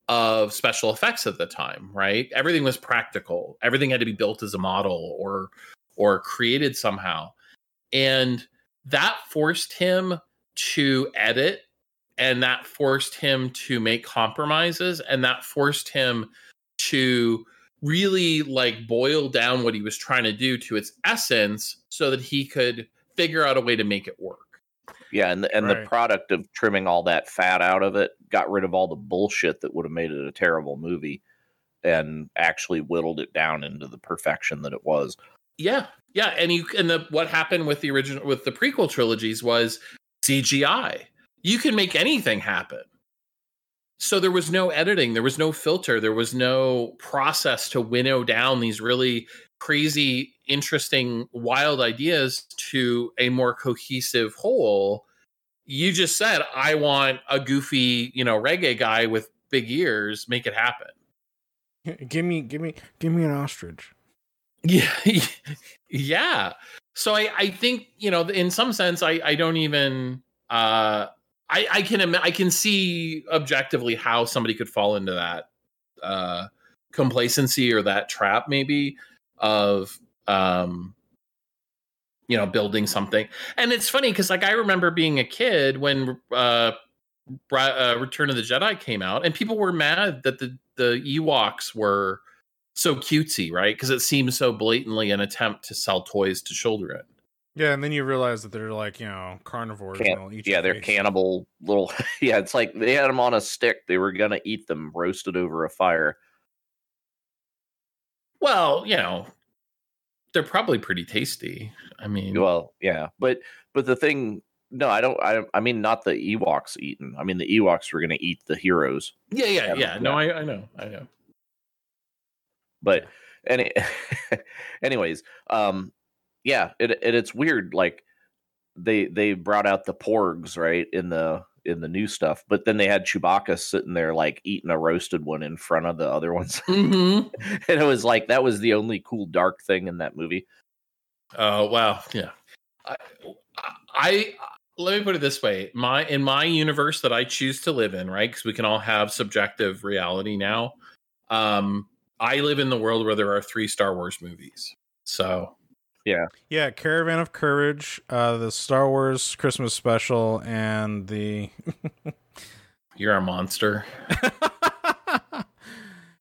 of special effects at the time, right? Everything was practical. Everything had to be built as a model or or created somehow. And that forced him to edit and that forced him to make compromises and that forced him to really like boil down what he was trying to do to its essence so that he could figure out a way to make it work. Yeah, and the, and right. the product of trimming all that fat out of it got rid of all the bullshit that would have made it a terrible movie and actually whittled it down into the perfection that it was. Yeah, yeah, and you and the what happened with the original with the prequel trilogies was CGI. You can make anything happen. So there was no editing, there was no filter, there was no process to winnow down these really crazy, interesting, wild ideas to a more cohesive whole. You just said, I want a goofy, you know, reggae guy with big ears, make it happen. Give me, give me, give me an ostrich. Yeah, yeah. So I, I think you know, in some sense, I, I don't even, uh, I, I can, I can see objectively how somebody could fall into that uh, complacency or that trap, maybe of, um, you know, building something. And it's funny because, like, I remember being a kid when uh, uh, Return of the Jedi came out, and people were mad that the the Ewoks were so cutesy, right? Because it seems so blatantly an attempt to sell toys to children. Yeah, and then you realize that they're like you know carnivores. Can- yeah, they're face. cannibal little. yeah, it's like they had them on a stick. They were gonna eat them roasted over a fire. Well, you know, they're probably pretty tasty. I mean, well, yeah, but but the thing, no, I don't. I I mean, not the Ewoks eaten. I mean, the Ewoks were gonna eat the heroes. Yeah, yeah, yeah. No, I, I know, I know. But any, anyways, um, yeah, it, it it's weird. Like they they brought out the porgs right in the in the new stuff, but then they had Chewbacca sitting there like eating a roasted one in front of the other ones, mm-hmm. and it was like that was the only cool dark thing in that movie. Oh uh, wow, yeah. I, I let me put it this way: my in my universe that I choose to live in, right? Because we can all have subjective reality now. Um, I live in the world where there are three Star Wars movies. So, yeah. Yeah, Caravan of Courage, uh the Star Wars Christmas special and the You're a monster.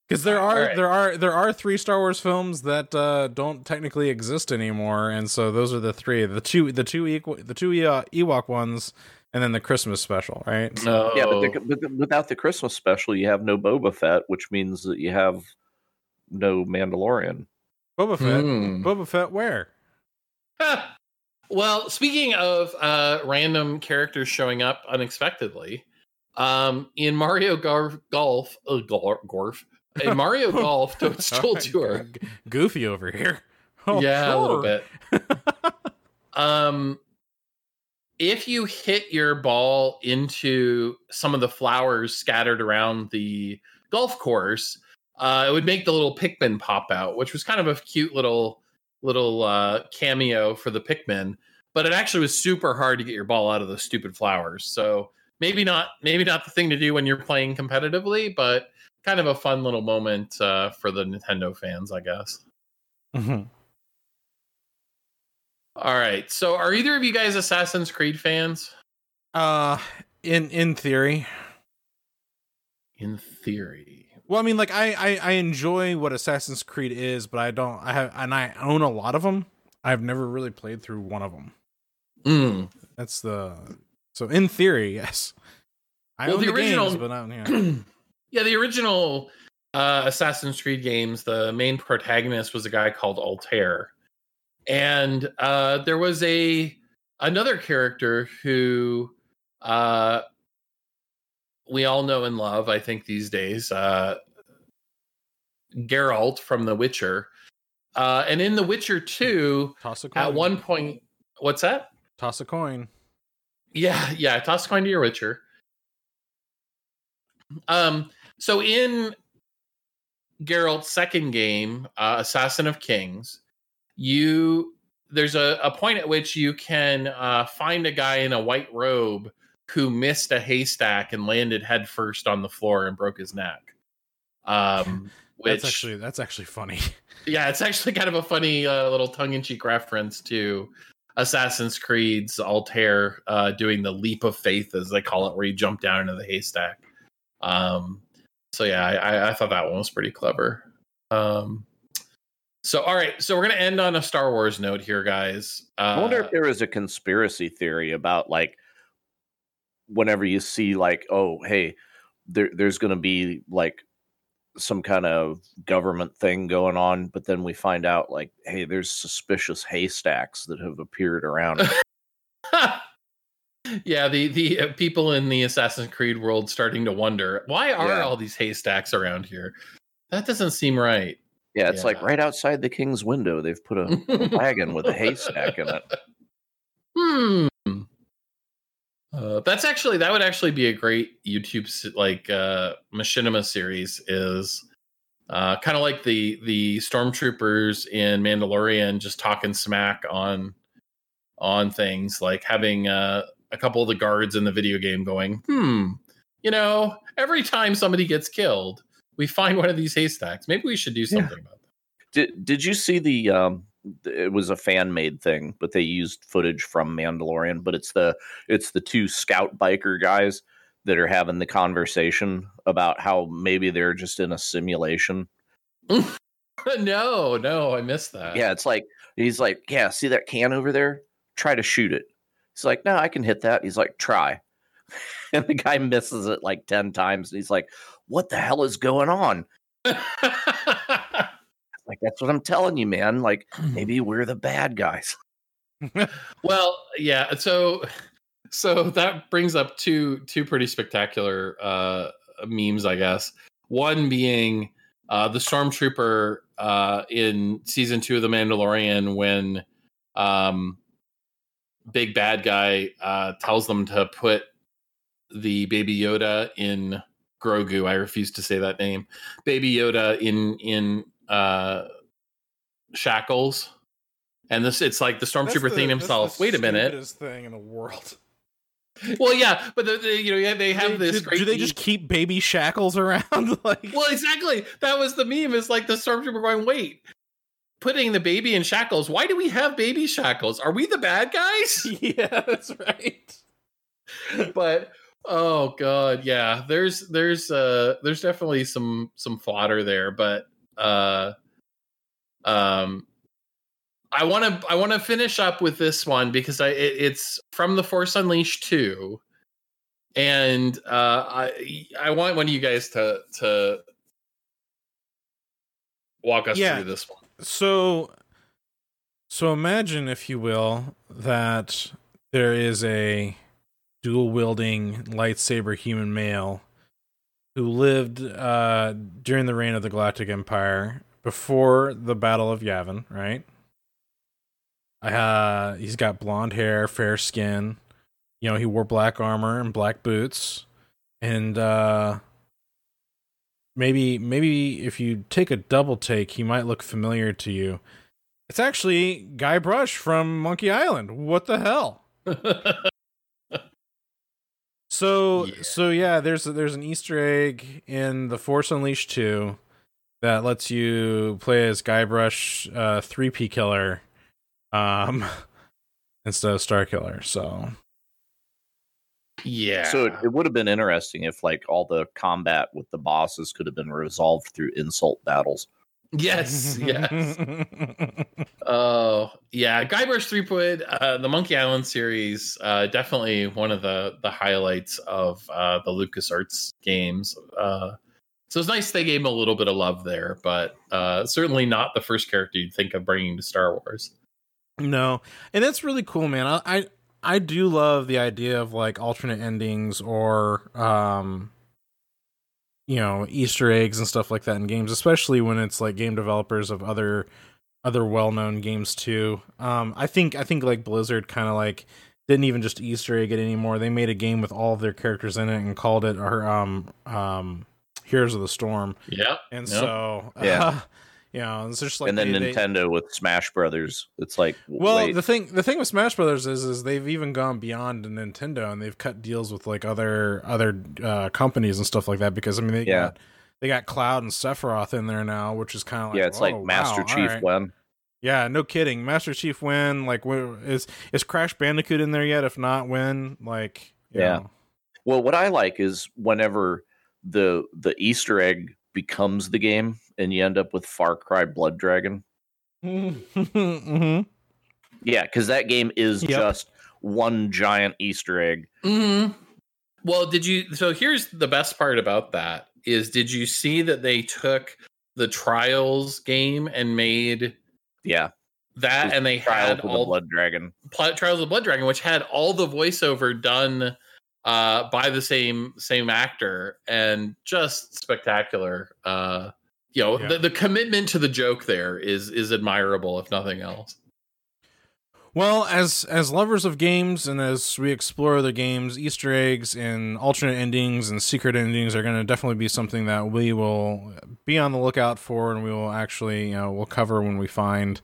Cuz there are right. there are there are three Star Wars films that uh don't technically exist anymore and so those are the three. The two the two equal the two uh, Ewok ones and then the Christmas special, right? No. Yeah, but, the, but without the Christmas special, you have no Boba Fett, which means that you have no Mandalorian. Boba Fett. Mm. Boba Fett where? Well, speaking of uh, random characters showing up unexpectedly, um, in Mario Gar- Golf, uh, Gar- Gorf, in Mario Golf Toadstool Tour, G- Goofy over here. Oh, yeah, a little bit. um, if you hit your ball into some of the flowers scattered around the golf course, uh, it would make the little Pikmin pop out, which was kind of a cute little little uh, cameo for the Pikmin. But it actually was super hard to get your ball out of those stupid flowers. So maybe not maybe not the thing to do when you're playing competitively, but kind of a fun little moment uh, for the Nintendo fans, I guess. Mhm. All right. So are either of you guys Assassin's Creed fans? Uh, in in theory, In theory. Well, I mean, like I, I I enjoy what Assassin's Creed is, but I don't. I have and I own a lot of them. I've never really played through one of them. Mm. That's the so in theory, yes. I Well, own the the, original- games, but not yeah. yeah, the original uh, Assassin's Creed games, the main protagonist was a guy called Altair, and uh, there was a another character who uh, we all know and love. I think these days, uh, Geralt from The Witcher, uh, and in The Witcher Two, Toss a coin. at one point, what's that? toss a coin. Yeah, yeah. Toss a coin to your Witcher. Um, so in Geralt's second game, uh, Assassin of Kings, you there's a, a point at which you can uh, find a guy in a white robe who missed a haystack and landed headfirst on the floor and broke his neck. Um, which That's actually that's actually funny. yeah, it's actually kind of a funny uh, little tongue-in-cheek reference to Assassin's Creed's Altair uh, doing the leap of faith, as they call it, where you jump down into the haystack. Um, so yeah, I, I- I thought that one was pretty clever. Um, so all right, so we're gonna end on a Star Wars note here, guys. Uh, I wonder if there is a conspiracy theory about like whenever you see like, oh, hey, there, there's going to be like some kind of government thing going on, but then we find out like, hey, there's suspicious haystacks that have appeared around. yeah, the the uh, people in the Assassin's Creed world starting to wonder why are Yeah. all these haystacks around here? That doesn't seem right. Yeah, it's like right outside the king's window. They've put a, a wagon with a haystack in it. Hmm. Uh, that's actually that would actually be a great YouTube like uh, machinima series. Is uh, kind of like the the stormtroopers in Mandalorian just talking smack on on things, like having uh, a couple of the guards in the video game going, "Hmm, you know, every time somebody gets killed, we find one of these haystacks. Maybe we should do Yeah. something about that." Did Did you see the? um It was a fan made thing, but they used footage from Mandalorian. But it's the it's the two scout biker guys that are having the conversation about how maybe they're just in a simulation. no, no, I missed that. Yeah, it's like he's like, yeah, see that can over there? Try to shoot it. He's like, no, I can hit that. He's like, try. And the guy misses it like ten times. And he's like, what the hell is going on? Like that's what I'm telling you, man. Like maybe we're the bad guys. Well, yeah. So, so that brings up two two pretty spectacular uh, memes, I guess. One being uh, the stormtrooper uh, in season two of The Mandalorian when um, big bad guy uh, tells them to put the baby Yoda in Grogu. I refuse to say that name. Baby Yoda in in uh, shackles. And this, it's like the stormtrooper thinking to himself, "Wait a minute, thing in the world. well, yeah, but the, the, you know, yeah, they have this. do, great do they just keep baby shackles around? like, Well, exactly. That was the meme. Is like the stormtrooper going, "Wait, putting the baby in shackles. Why do we have baby shackles? Are we the bad guys?" yeah, that's right. but oh god, yeah. There's there's uh there's definitely some some fodder there, but uh um. I want to I want to finish up with this one because I it, it's from the Force Unleashed 2 and uh I I want one of you guys to to walk us Yeah. through this one. So, So imagine, if you will, that there is a dual wielding lightsaber human male who lived uh, during the reign of the Galactic Empire before the Battle of Yavin, right? Uh, he's got blonde hair, fair skin. You know, he wore black armor and black boots. And uh, maybe maybe if you take a double take, he might look familiar to you. It's actually Guybrush from Monkey Island. What the hell? so Yeah. so yeah, there's there's an Easter egg in the Force Unleashed 2 that lets you play as Guybrush uh 3P killer um instead of Star Killer. So yeah. So it, it would have been interesting if like all the combat with the bosses could have been resolved through insult battles. Yes, yes. Oh, yeah. Guybrush Threepwood, uh, the Monkey Island series, uh, definitely one of the the highlights of uh, the LucasArts games. Uh, so it's nice they gave him a little bit of love there, but uh, certainly not the first character you'd think of bringing to Star Wars. No, and that's really cool, man. I, I I do love the idea of like alternate endings or um, you know, Easter eggs and stuff like that in games, especially when it's like game developers of other other well known games too. Um, I think I think like Blizzard kind of like didn't even just Easter egg it anymore. They made a game with all of their characters in it and called it or um um Heroes of the Storm. Yep. And Yep. so Yeah. you know, it's just like and then they- they- Nintendo with Smash Brothers. It's like well, wait, the thing the thing with Smash Brothers is is they've even gone beyond Nintendo and they've cut deals with like other other uh, companies and stuff like that because I mean they Yeah. got they got Cloud and Sephiroth in there now, which is kind of like yeah, it's like oh, Master wow, Chief right. when Yeah, no kidding. Master Chief win like is is Crash Bandicoot in there yet? If not, when like Yeah. know. Well, what I like is whenever the the Easter egg becomes the game, and you end up with Far Cry Blood Dragon. Mhm. Yeah, because that game is Yep. just one giant Easter egg. hmm Well, did you? So here's the best part about that is did you see that they took the Trials game and made Yeah, that, and they Trials had of the all Blood Dragon. Pl- Trials of the Blood Dragon, which had all the voiceover done uh, by the same same actor, and just spectacular. Uh, you know, Yeah. the, the commitment to the joke there is is admirable, if nothing else. Well, as as lovers of games and as we explore the games, Easter eggs and alternate endings and secret endings are going to definitely be something that we will be on the lookout for, and we will actually, you know, we'll cover when we find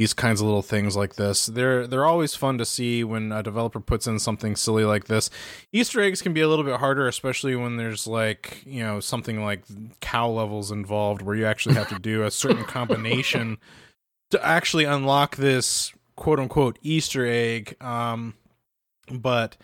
these kinds of little things like this. They're they're always fun to see when a developer puts in something silly like this. Easter eggs can be a little bit harder, especially when there's like you know something like cow levels involved, where you actually have to do a certain combination to actually unlock this quote unquote Easter egg. Um, but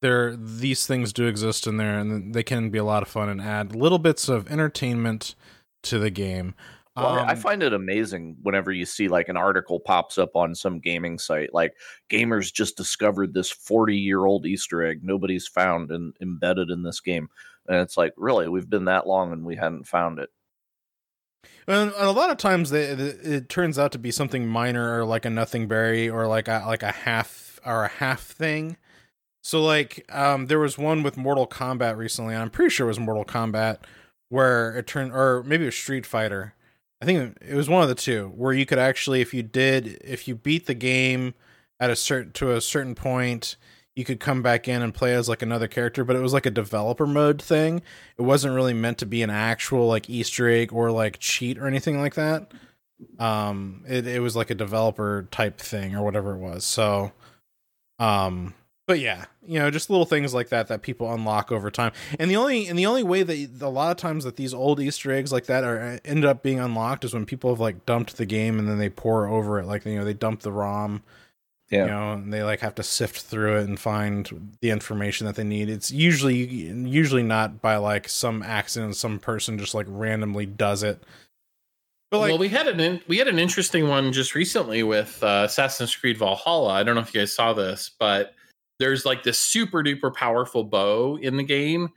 there, these things do exist in there, and they can be a lot of fun and add little bits of entertainment to the game. Well, I- I Um, find it amazing whenever you see like an article pops up on some gaming site, like gamers just discovered this 40 year old Easter egg nobody's found and embedded in this game. And it's like, really, we've been that long and we hadn't found it. And a lot of times, they, it, it turns out to be something minor, or like a nothing berry, or like a like a half or a half thing. So, like, um, there was one with Mortal Kombat recently, and I'm pretty sure it was Mortal Kombat, where it turned, or maybe it was Street Fighter. I think it was one of the two, where you could actually, if you did, if you beat the game at a certain to a certain point, you could come back in and play as like another character, but it was like a developer mode thing. It wasn't really meant to be an actual like Easter egg or like cheat or anything like that. Um, it it was like a developer type thing or whatever it was. So, um, but yeah, you know, just little things like that that people unlock over time. And the only and the only way that a lot of times that these old Easter eggs like that are end up being unlocked is when people have like dumped the game and then they pour over it, like you know they dump the ROM Yeah. you know and they like have to sift through it and find the information that they need it's usually usually not by like some accident some person just like randomly does it but like well, we had an in, we had an interesting one just recently with uh, Assassin's Creed Valhalla. I don't know if you guys saw this, but there's like this super duper powerful bow in the game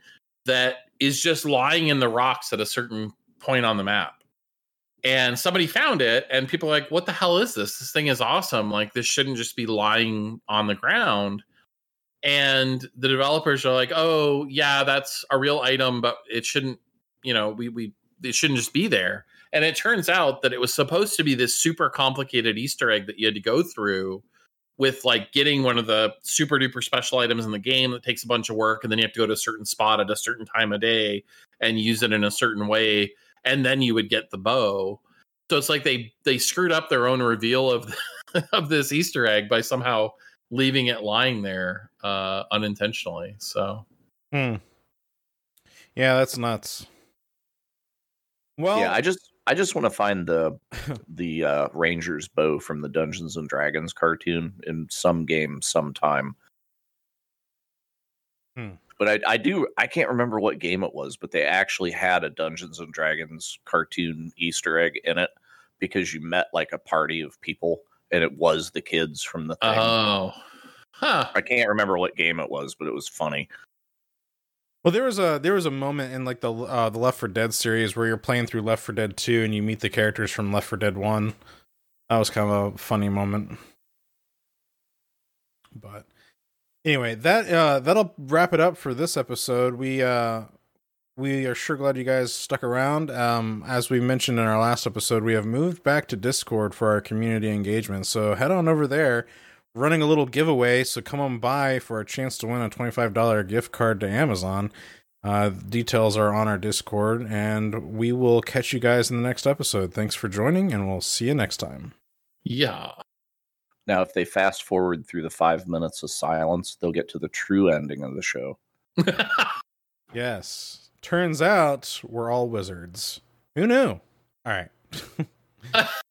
that is just lying in the rocks at a certain point on the map, and somebody found it and people are like what the hell is this? This thing is awesome. Like this shouldn't just be lying on the ground. And the developers are like oh yeah that's a real item but it shouldn't you know we we it shouldn't just be there. And it turns out that it was supposed to be this super complicated easter egg that you had to go through with like getting one of the super duper special items in the game that takes a bunch of work and then you have to go to a certain spot at a certain time of day and use it in a certain way and then you would get the bow so it's like they they screwed up their own reveal of of this easter egg by somehow leaving it lying there uh unintentionally so Hmm. Yeah, that's nuts. Well, yeah, I just I just want to find the the uh, Ranger's bow from the Dungeons and Dragons cartoon in some game sometime. Hmm. But I, I do I can't remember what game it was, but they actually had a Dungeons and Dragons cartoon Easter egg in it because you met like a party of people and it was the kids from the thing. oh huh I can't remember what game it was, but it was funny. Well, there was a there was a moment in like the uh, the Left 4 Dead series where you're playing through Left 4 Dead 2 and you meet the characters from Left 4 Dead 1. That was kind of a funny moment. But anyway, that uh that'll wrap it up for this episode. We uh we are sure glad you guys stuck around. Um as we mentioned in our last episode, we have moved back to Discord for our community engagement. So head on over there running a little giveaway, so come on by for a chance to win a $25 gift card to Amazon. Uh, details are on our Discord, and we will catch you guys in the next episode. Thanks for joining, and we'll see you next time. yeah Now, if they fast forward through the five minutes of silence, they'll get to the true ending of the show. Yes. Turns out we're all wizards. Who knew? All right.